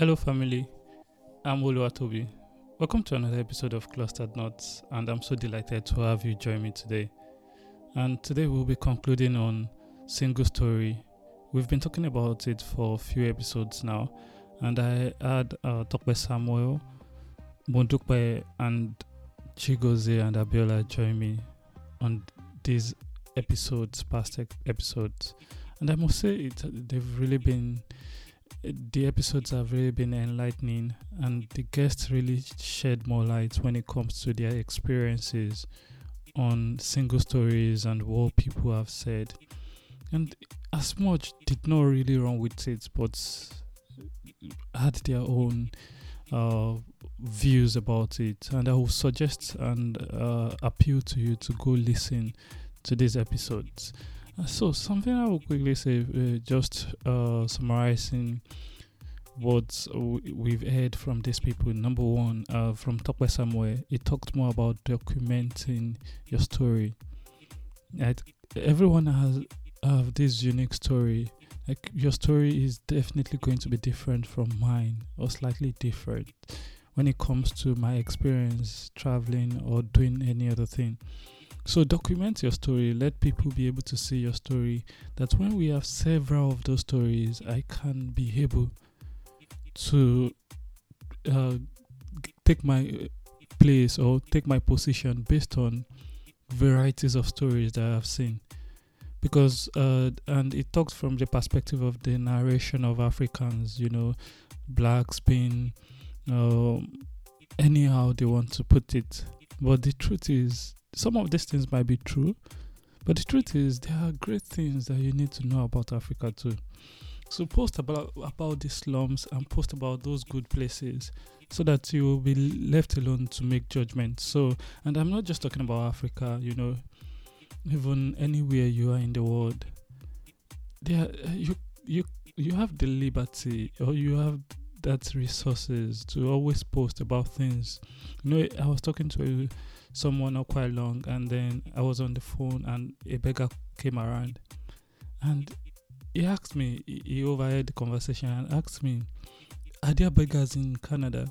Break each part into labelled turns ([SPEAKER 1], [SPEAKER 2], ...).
[SPEAKER 1] Hello, family. I'm Oluwatobi. Welcome to another episode of Clustered Nuts, and I'm so delighted to have you join me today. And today we'll be concluding on single story. We've been talking about it for a few episodes now, and I had uh, Tokwe Samuel, Modupe, and Chigoze and Abiola join me on these episodes, past episodes. And I must say, it they've really been the episodes have really been enlightening and the guests really shed more light when it comes to their experiences on single stories and what people have said. And as much did not really run with it but had their own uh, views about it. And i will suggest and uh, appeal to you to go listen to these episodes so something I will quickly say, uh, just uh, summarizing what we've heard from these people. Number one, uh, from Tokwe Samuel, it talked more about documenting your story. Right? Everyone has have this unique story. Like your story is definitely going to be different from mine, or slightly different when it comes to my experience traveling or doing any other thing. So document your story. Let people be able to see your story. That when we have several of those stories, I can be able to uh, take my place or take my position based on varieties of stories that I've seen. Because uh, and it talks from the perspective of the narration of Africans, you know, blacks being uh, anyhow they want to put it. But the truth is, some of these things might be true, but the truth is there are great things that you need to know about Africa too. So post about about the slums and post about those good places so that you will be left alone to make judgments. So and I'm not just talking about Africa, you know, even anywhere you are in the world. There you you you have the liberty or you have that resources to always post about things. You know, I was talking to someone not quite long and then I was on the phone and a beggar came around. And he asked me he- he overheard the conversation and asked me are there beggars in Canada?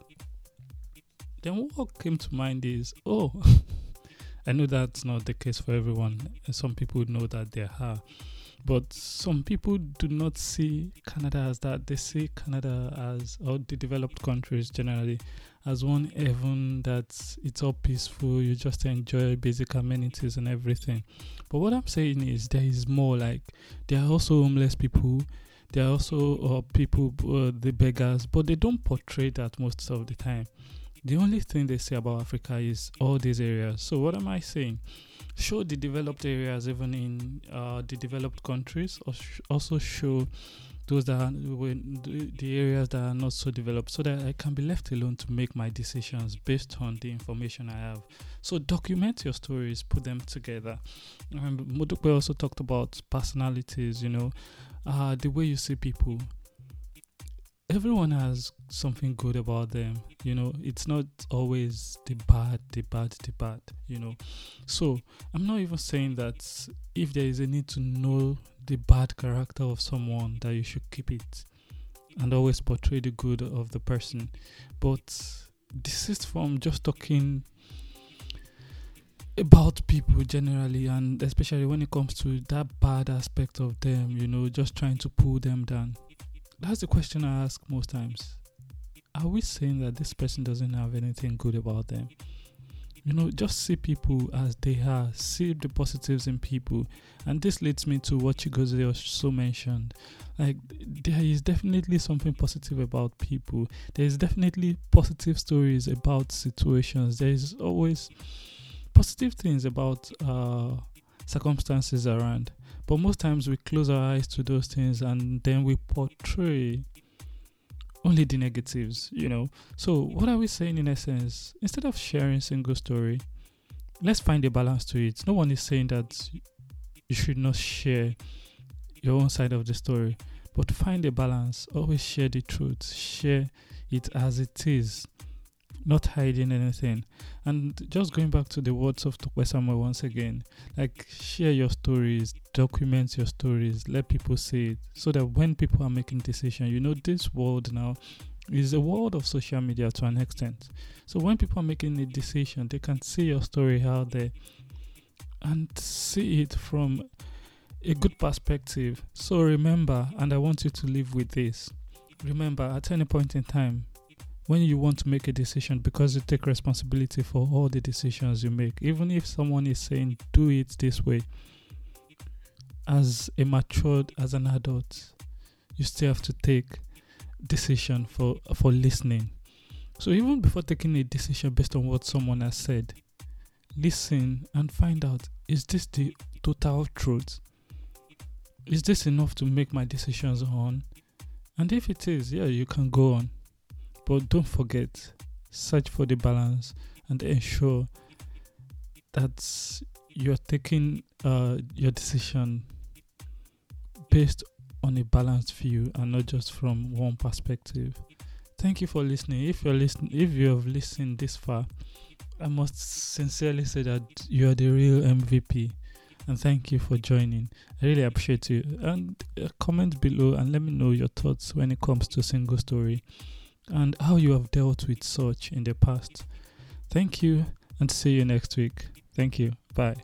[SPEAKER 1] Then what came to mind is oh I know that's not the case for everyone. Some people know that there are but some people do not see Canada as that. They see Canada as or the developed countries generally as one heaven that it's all peaceful. You just enjoy basic amenities and everything. But what i'm saying is there is more like there are also homeless people. There are also uh, people uh, the beggars but they don't portray that most of the time. The only thing they say about africa is all these areas. So what am i saying show the developed areas even in uh, the developed countries also show those that are the, areas that are not so developed so that I can be left alone to make my decisions based on the information I have. So document your stories, put them together. And Modupe also talked about personalities, you know, uh, the way you see people. Everyone has something good about them, you know. It's not always the bad, the bad, the bad, you know. So I'm not even saying that if there is a need to know the bad character of someone that you should keep it and always portray the good of the person but this is from just talking about people generally and especially when it comes to that bad aspect of them you know just trying to pull them down that's the question i ask most times. Are we saying that this person doesn't have anything good about them? You know just see people as they are see the positives in people. And this leads me to what Chigoze also mentioned. Like there is definitely something positive about people. There is definitely positive stories about situations. There is always positive things about uh circumstances around but most times we close our eyes to those things and then we portray only the negatives, you know. So what are we saying in essence? Instead of sharing single story, let's find a balance to it. No one is saying that you should not share your own side of the story, but find a balance. Always share the truth. Share it as it is, not hiding anything. And just going back to the words of Tokwe Samuel once again, like share your stories, document your stories, let people see it, so that when people are making decisions, you know this world now is a world of social media to an extent. So when people are making a decision, they can see your story out there and see it from a good perspective. So remember, and I want you to live with this. Remember, at any point in time, when you want to make a decision, because you take responsibility for all the decisions you make, even if someone is saying, do it this way, as a matured, as an adult, you still have to take decision for for listening. So even before taking a decision based on what someone has said, listen and find out is this the total truth? Is this enough to make my decisions on? And if it is, yeah, you can go on. But don't forget, search for the balance and ensure that you're taking uh, your decision based on a balanced view and not just from one perspective. Thank you for listening. If you're listening, if you have listened this far, I must sincerely say that you are the real MVP. And thank you for joining. I really appreciate you. And uh, comment below and let me know your thoughts when it comes to single story and how you have dealt with such in the past. Thank you and see you next week. Thank you. Bye.